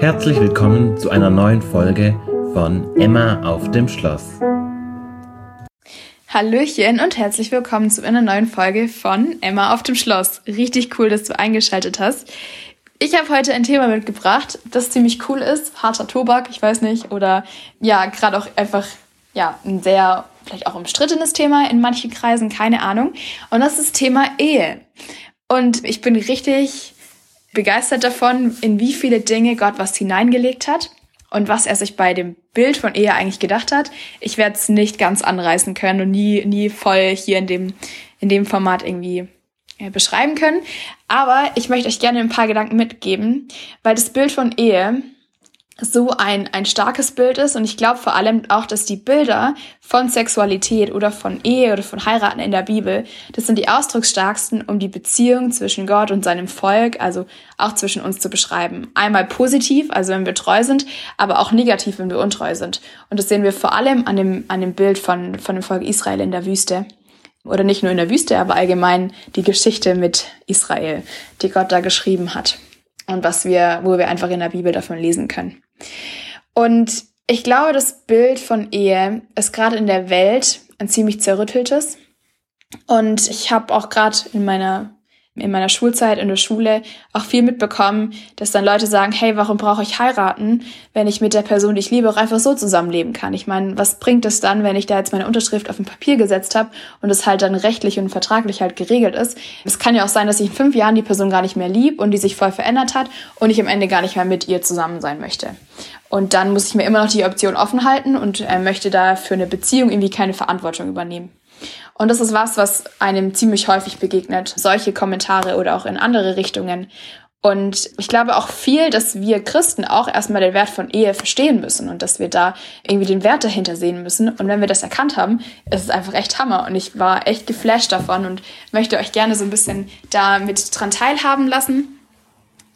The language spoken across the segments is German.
Herzlich willkommen zu einer neuen Folge von Emma auf dem Schloss. Hallöchen und herzlich willkommen zu einer neuen Folge von Emma auf dem Schloss. Richtig cool, dass du eingeschaltet hast. Ich habe heute ein Thema mitgebracht, das ziemlich cool ist. Harter Tobak, ich weiß nicht. Oder ja, gerade auch einfach ja, ein sehr vielleicht auch umstrittenes Thema in manchen Kreisen, keine Ahnung. Und das ist das Thema Ehe. Und ich bin richtig begeistert davon, in wie viele Dinge Gott was hineingelegt hat und was er sich bei dem Bild von Ehe eigentlich gedacht hat. Ich werde es nicht ganz anreißen können und nie, nie voll hier in dem, in dem Format irgendwie äh, beschreiben können. Aber ich möchte euch gerne ein paar Gedanken mitgeben, weil das Bild von Ehe so ein, ein starkes Bild ist. Und ich glaube vor allem auch, dass die Bilder von Sexualität oder von Ehe oder von Heiraten in der Bibel, das sind die ausdrucksstarksten, um die Beziehung zwischen Gott und seinem Volk, also auch zwischen uns zu beschreiben. Einmal positiv, also wenn wir treu sind, aber auch negativ, wenn wir untreu sind. Und das sehen wir vor allem an dem, an dem Bild von, von dem Volk Israel in der Wüste. Oder nicht nur in der Wüste, aber allgemein die Geschichte mit Israel, die Gott da geschrieben hat. Und was wir, wo wir einfach in der Bibel davon lesen können. Und ich glaube, das Bild von Ehe ist gerade in der Welt ein ziemlich zerrütteltes. Und ich habe auch gerade in meiner in meiner Schulzeit in der Schule auch viel mitbekommen, dass dann Leute sagen, hey, warum brauche ich heiraten, wenn ich mit der Person, die ich liebe, auch einfach so zusammenleben kann? Ich meine, was bringt es dann, wenn ich da jetzt meine Unterschrift auf ein Papier gesetzt habe und es halt dann rechtlich und vertraglich halt geregelt ist? Es kann ja auch sein, dass ich in fünf Jahren die Person gar nicht mehr lieb und die sich voll verändert hat und ich am Ende gar nicht mehr mit ihr zusammen sein möchte. Und dann muss ich mir immer noch die Option offen halten und äh, möchte da für eine Beziehung irgendwie keine Verantwortung übernehmen. Und das ist was, was einem ziemlich häufig begegnet. Solche Kommentare oder auch in andere Richtungen. Und ich glaube auch viel, dass wir Christen auch erstmal den Wert von Ehe verstehen müssen und dass wir da irgendwie den Wert dahinter sehen müssen. Und wenn wir das erkannt haben, ist es einfach echt Hammer. Und ich war echt geflasht davon und möchte euch gerne so ein bisschen da mit dran teilhaben lassen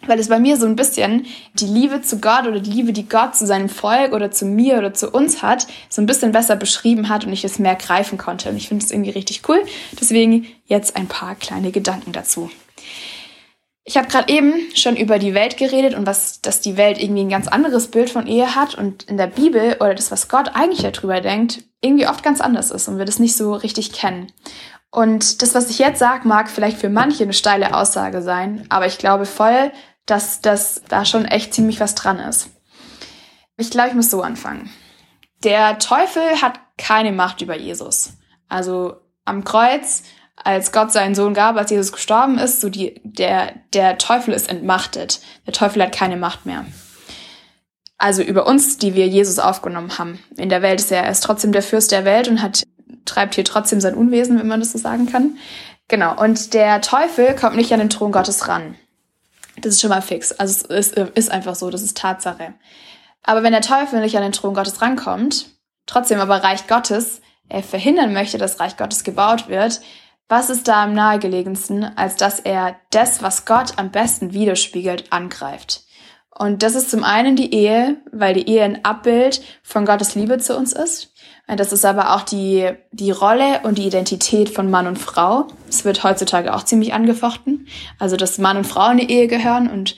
weil es bei mir so ein bisschen die Liebe zu Gott oder die Liebe, die Gott zu seinem Volk oder zu mir oder zu uns hat, so ein bisschen besser beschrieben hat und ich es mehr greifen konnte. Und ich finde es irgendwie richtig cool. Deswegen jetzt ein paar kleine Gedanken dazu. Ich habe gerade eben schon über die Welt geredet und was, dass die Welt irgendwie ein ganz anderes Bild von Ehe hat und in der Bibel oder das, was Gott eigentlich darüber denkt, irgendwie oft ganz anders ist und wir das nicht so richtig kennen. Und das, was ich jetzt sage, mag vielleicht für manche eine steile Aussage sein, aber ich glaube voll, dass, dass da schon echt ziemlich was dran ist. Ich glaube, ich muss so anfangen. Der Teufel hat keine Macht über Jesus. Also am Kreuz, als Gott seinen Sohn gab, als Jesus gestorben ist, so die, der, der Teufel ist entmachtet. Der Teufel hat keine Macht mehr. Also über uns, die wir Jesus aufgenommen haben. In der Welt ist er, er ist trotzdem der Fürst der Welt und hat, treibt hier trotzdem sein Unwesen, wenn man das so sagen kann. Genau. Und der Teufel kommt nicht an den Thron Gottes ran. Das ist schon mal fix. Also es ist, ist einfach so, das ist Tatsache. Aber wenn der Teufel nicht an den Thron Gottes rankommt, trotzdem aber Reich Gottes er verhindern möchte, dass Reich Gottes gebaut wird, was ist da am nahegelegensten, als dass er das, was Gott am besten widerspiegelt, angreift? Und das ist zum einen die Ehe, weil die Ehe ein Abbild von Gottes Liebe zu uns ist. Das ist aber auch die, die Rolle und die Identität von Mann und Frau. Es wird heutzutage auch ziemlich angefochten. Also, dass Mann und Frau in die Ehe gehören und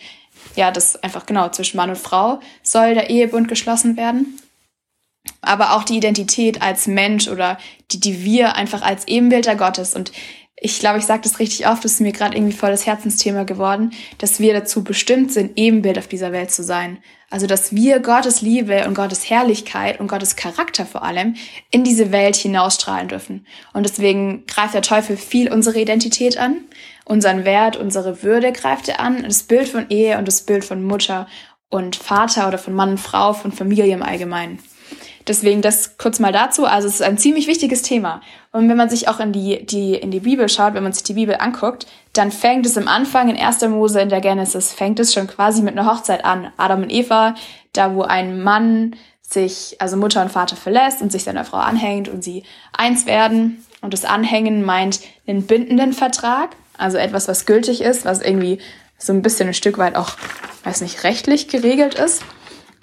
ja, das einfach genau zwischen Mann und Frau soll der Ehebund geschlossen werden. Aber auch die Identität als Mensch oder die, die wir einfach als Ebenbilder Gottes. Und ich glaube, ich sage das richtig oft, das ist mir gerade irgendwie voll das Herzensthema geworden, dass wir dazu bestimmt sind, Ebenbild auf dieser Welt zu sein. Also, dass wir Gottes Liebe und Gottes Herrlichkeit und Gottes Charakter vor allem in diese Welt hinausstrahlen dürfen. Und deswegen greift der Teufel viel unsere Identität an, unseren Wert, unsere Würde greift er an, das Bild von Ehe und das Bild von Mutter und Vater oder von Mann und Frau, von Familie im Allgemeinen. Deswegen das kurz mal dazu. Also es ist ein ziemlich wichtiges Thema. Und wenn man sich auch in die, die, in die Bibel schaut, wenn man sich die Bibel anguckt, dann fängt es im Anfang in 1. Mose in der Genesis, fängt es schon quasi mit einer Hochzeit an. Adam und Eva, da wo ein Mann sich, also Mutter und Vater verlässt und sich seiner Frau anhängt und sie eins werden. Und das Anhängen meint einen bindenden Vertrag, also etwas, was gültig ist, was irgendwie so ein bisschen ein Stück weit auch, weiß nicht, rechtlich geregelt ist.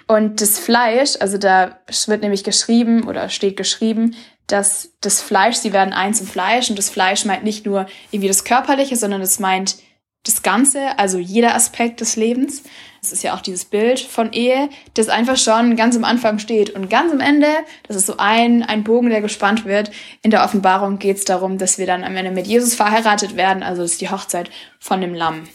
Und das Fleisch, also da wird nämlich geschrieben oder steht geschrieben, dass das Fleisch, sie werden eins im Fleisch und das Fleisch meint nicht nur irgendwie das Körperliche, sondern es meint das Ganze, also jeder Aspekt des Lebens. Das ist ja auch dieses Bild von Ehe, das einfach schon ganz am Anfang steht. Und ganz am Ende, das ist so ein, ein Bogen, der gespannt wird. In der Offenbarung geht es darum, dass wir dann am Ende mit Jesus verheiratet werden. Also das ist die Hochzeit von dem Lamm.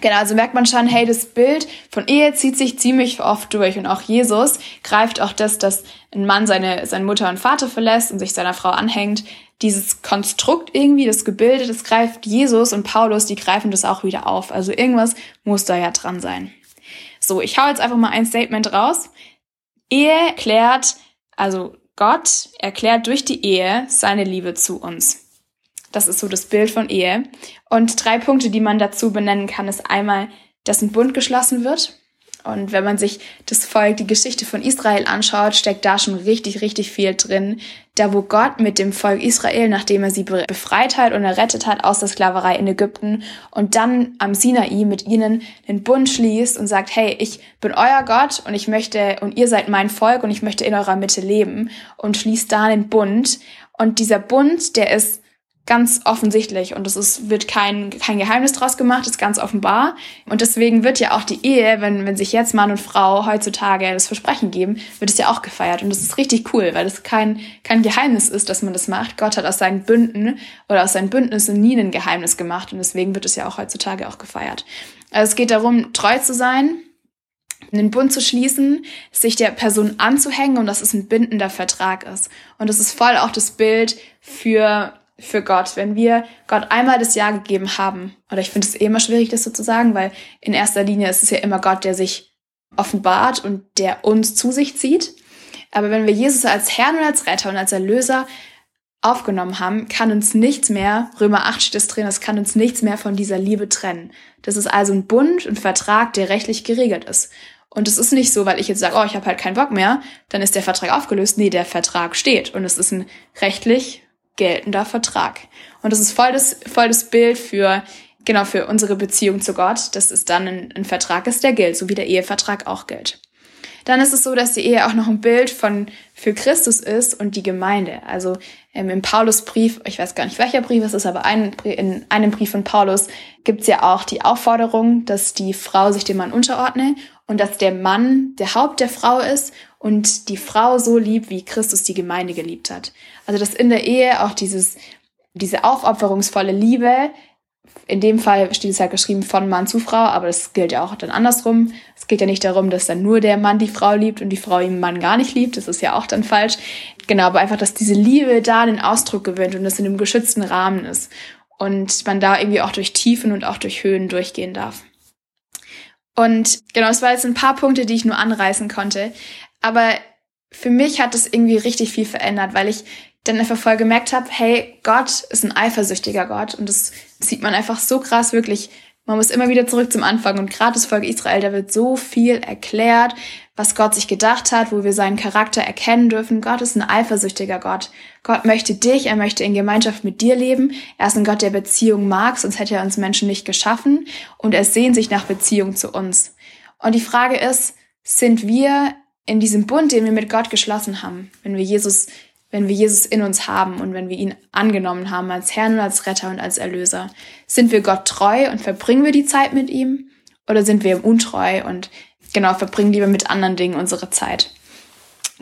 Genau, also merkt man schon, hey, das Bild von Ehe zieht sich ziemlich oft durch und auch Jesus greift auch das, dass ein Mann seine, seine Mutter und Vater verlässt und sich seiner Frau anhängt. Dieses Konstrukt irgendwie, das Gebilde, das greift Jesus und Paulus, die greifen das auch wieder auf. Also irgendwas muss da ja dran sein. So, ich hau jetzt einfach mal ein Statement raus. Ehe klärt, also Gott erklärt durch die Ehe seine Liebe zu uns. Das ist so das Bild von Ehe. Und drei Punkte, die man dazu benennen kann, ist einmal, dass ein Bund geschlossen wird. Und wenn man sich das Volk, die Geschichte von Israel anschaut, steckt da schon richtig, richtig viel drin. Da, wo Gott mit dem Volk Israel, nachdem er sie befreit hat und errettet hat aus der Sklaverei in Ägypten und dann am Sinai mit ihnen den Bund schließt und sagt, hey, ich bin euer Gott und ich möchte, und ihr seid mein Volk und ich möchte in eurer Mitte leben und schließt da einen Bund. Und dieser Bund, der ist ganz offensichtlich und es ist, wird kein, kein Geheimnis draus gemacht, ist ganz offenbar. Und deswegen wird ja auch die Ehe, wenn, wenn sich jetzt Mann und Frau heutzutage das Versprechen geben, wird es ja auch gefeiert. Und das ist richtig cool, weil es kein, kein Geheimnis ist, dass man das macht. Gott hat aus seinen Bünden oder aus seinen Bündnissen nie ein Geheimnis gemacht und deswegen wird es ja auch heutzutage auch gefeiert. Also es geht darum, treu zu sein, einen Bund zu schließen, sich der Person anzuhängen und dass es ein bindender Vertrag ist. Und das ist voll auch das Bild für für Gott, wenn wir Gott einmal das Ja gegeben haben, oder ich finde es eh immer schwierig, das so zu sagen, weil in erster Linie ist es ja immer Gott, der sich offenbart und der uns zu sich zieht. Aber wenn wir Jesus als Herrn und als Retter und als Erlöser aufgenommen haben, kann uns nichts mehr, Römer 8 steht es drin, das kann uns nichts mehr von dieser Liebe trennen. Das ist also ein Bund, ein Vertrag, der rechtlich geregelt ist. Und es ist nicht so, weil ich jetzt sage, oh, ich habe halt keinen Bock mehr, dann ist der Vertrag aufgelöst. Nee, der Vertrag steht und es ist ein rechtlich geltender Vertrag. Und das ist voll das, voll das Bild für, genau, für unsere Beziehung zu Gott, dass es dann ein, ein Vertrag ist, der gilt, so wie der Ehevertrag auch gilt. Dann ist es so, dass die Ehe auch noch ein Bild von für Christus ist und die Gemeinde. Also ähm, im Paulusbrief, ich weiß gar nicht welcher Brief es ist, aber ein, in einem Brief von Paulus gibt es ja auch die Aufforderung, dass die Frau sich dem Mann unterordne und dass der Mann der Haupt der Frau ist und die Frau so liebt, wie Christus die Gemeinde geliebt hat. Also dass in der Ehe auch dieses, diese aufopferungsvolle Liebe, in dem Fall steht es halt geschrieben von Mann zu Frau, aber das gilt ja auch dann andersrum. Es geht ja nicht darum, dass dann nur der Mann die Frau liebt und die Frau den Mann gar nicht liebt. Das ist ja auch dann falsch. Genau, aber einfach, dass diese Liebe da den Ausdruck gewinnt und das in einem geschützten Rahmen ist. Und man da irgendwie auch durch Tiefen und auch durch Höhen durchgehen darf. Und genau, es war jetzt ein paar Punkte, die ich nur anreißen konnte. Aber für mich hat es irgendwie richtig viel verändert, weil ich dann einfach voll gemerkt habe, hey, Gott ist ein eifersüchtiger Gott. Und das sieht man einfach so krass wirklich. Man muss immer wieder zurück zum Anfang. Und gerade das Volk Israel, da wird so viel erklärt, was Gott sich gedacht hat, wo wir seinen Charakter erkennen dürfen. Gott ist ein eifersüchtiger Gott. Gott möchte dich, er möchte in Gemeinschaft mit dir leben. Er ist ein Gott, der Beziehung mag, sonst hätte er uns Menschen nicht geschaffen. Und er sehnt sich nach Beziehung zu uns. Und die Frage ist, sind wir in diesem Bund, den wir mit Gott geschlossen haben, wenn wir Jesus, wenn wir Jesus in uns haben und wenn wir ihn angenommen haben als Herrn und als Retter und als Erlöser, sind wir Gott treu und verbringen wir die Zeit mit ihm oder sind wir ihm untreu und genau verbringen lieber mit anderen Dingen unsere Zeit?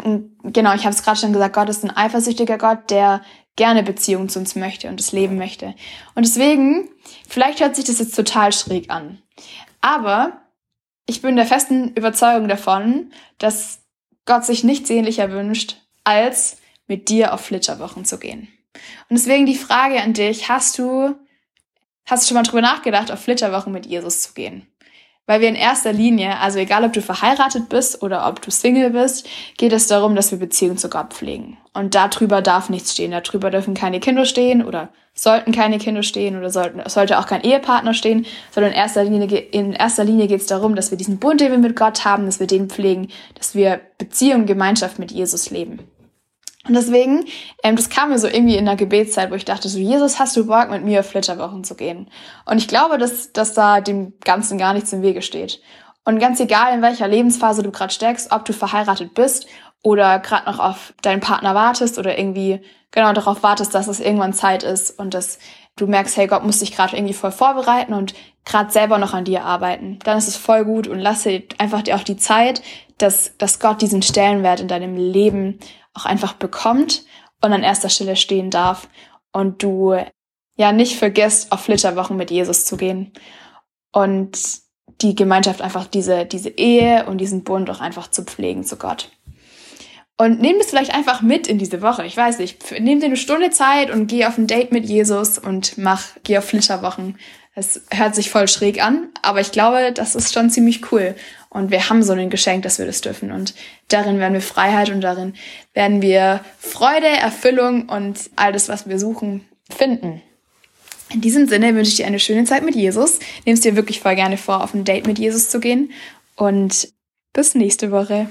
Und genau, ich habe es gerade schon gesagt, Gott ist ein eifersüchtiger Gott, der gerne Beziehungen zu uns möchte und das Leben möchte. Und deswegen, vielleicht hört sich das jetzt total schräg an, aber ich bin der festen Überzeugung davon, dass Gott sich nichts sehnlicher wünscht, als mit dir auf Flitterwochen zu gehen. Und deswegen die Frage an dich, hast du, hast du schon mal drüber nachgedacht, auf Flitterwochen mit Jesus zu gehen? Weil wir in erster Linie, also egal ob du verheiratet bist oder ob du Single bist, geht es darum, dass wir Beziehungen zu Gott pflegen. Und darüber darf nichts stehen. Darüber dürfen keine Kinder stehen oder sollten keine Kinder stehen oder sollten, sollte auch kein Ehepartner stehen, sondern in erster Linie, in erster Linie geht es darum, dass wir diesen Bund, den wir mit Gott haben, dass wir den pflegen, dass wir Beziehung, Gemeinschaft mit Jesus leben. Und deswegen, ähm, das kam mir so irgendwie in der Gebetszeit, wo ich dachte, so, Jesus, hast du Bock, mit mir auf Flitterwochen zu gehen? Und ich glaube, dass, dass da dem Ganzen gar nichts im Wege steht. Und ganz egal, in welcher Lebensphase du gerade steckst, ob du verheiratet bist oder gerade noch auf deinen Partner wartest oder irgendwie genau darauf wartest, dass es irgendwann Zeit ist und dass du merkst, hey, Gott muss dich gerade irgendwie voll vorbereiten und gerade selber noch an dir arbeiten. Dann ist es voll gut und lasse einfach dir auch die Zeit, dass, dass Gott diesen Stellenwert in deinem Leben auch einfach bekommt und an erster Stelle stehen darf und du ja nicht vergisst, auf Flitterwochen mit Jesus zu gehen und die Gemeinschaft einfach diese, diese Ehe und diesen Bund auch einfach zu pflegen zu Gott. Und nimm das vielleicht einfach mit in diese Woche. Ich weiß nicht, nimm dir eine Stunde Zeit und geh auf ein Date mit Jesus und mach, geh auf Flitterwochen. Es hört sich voll schräg an, aber ich glaube, das ist schon ziemlich cool. Und wir haben so ein Geschenk, dass wir das dürfen. Und darin werden wir Freiheit und darin werden wir Freude, Erfüllung und all das, was wir suchen, finden. In diesem Sinne wünsche ich dir eine schöne Zeit mit Jesus. Nimmst dir wirklich voll gerne vor, auf ein Date mit Jesus zu gehen. Und bis nächste Woche.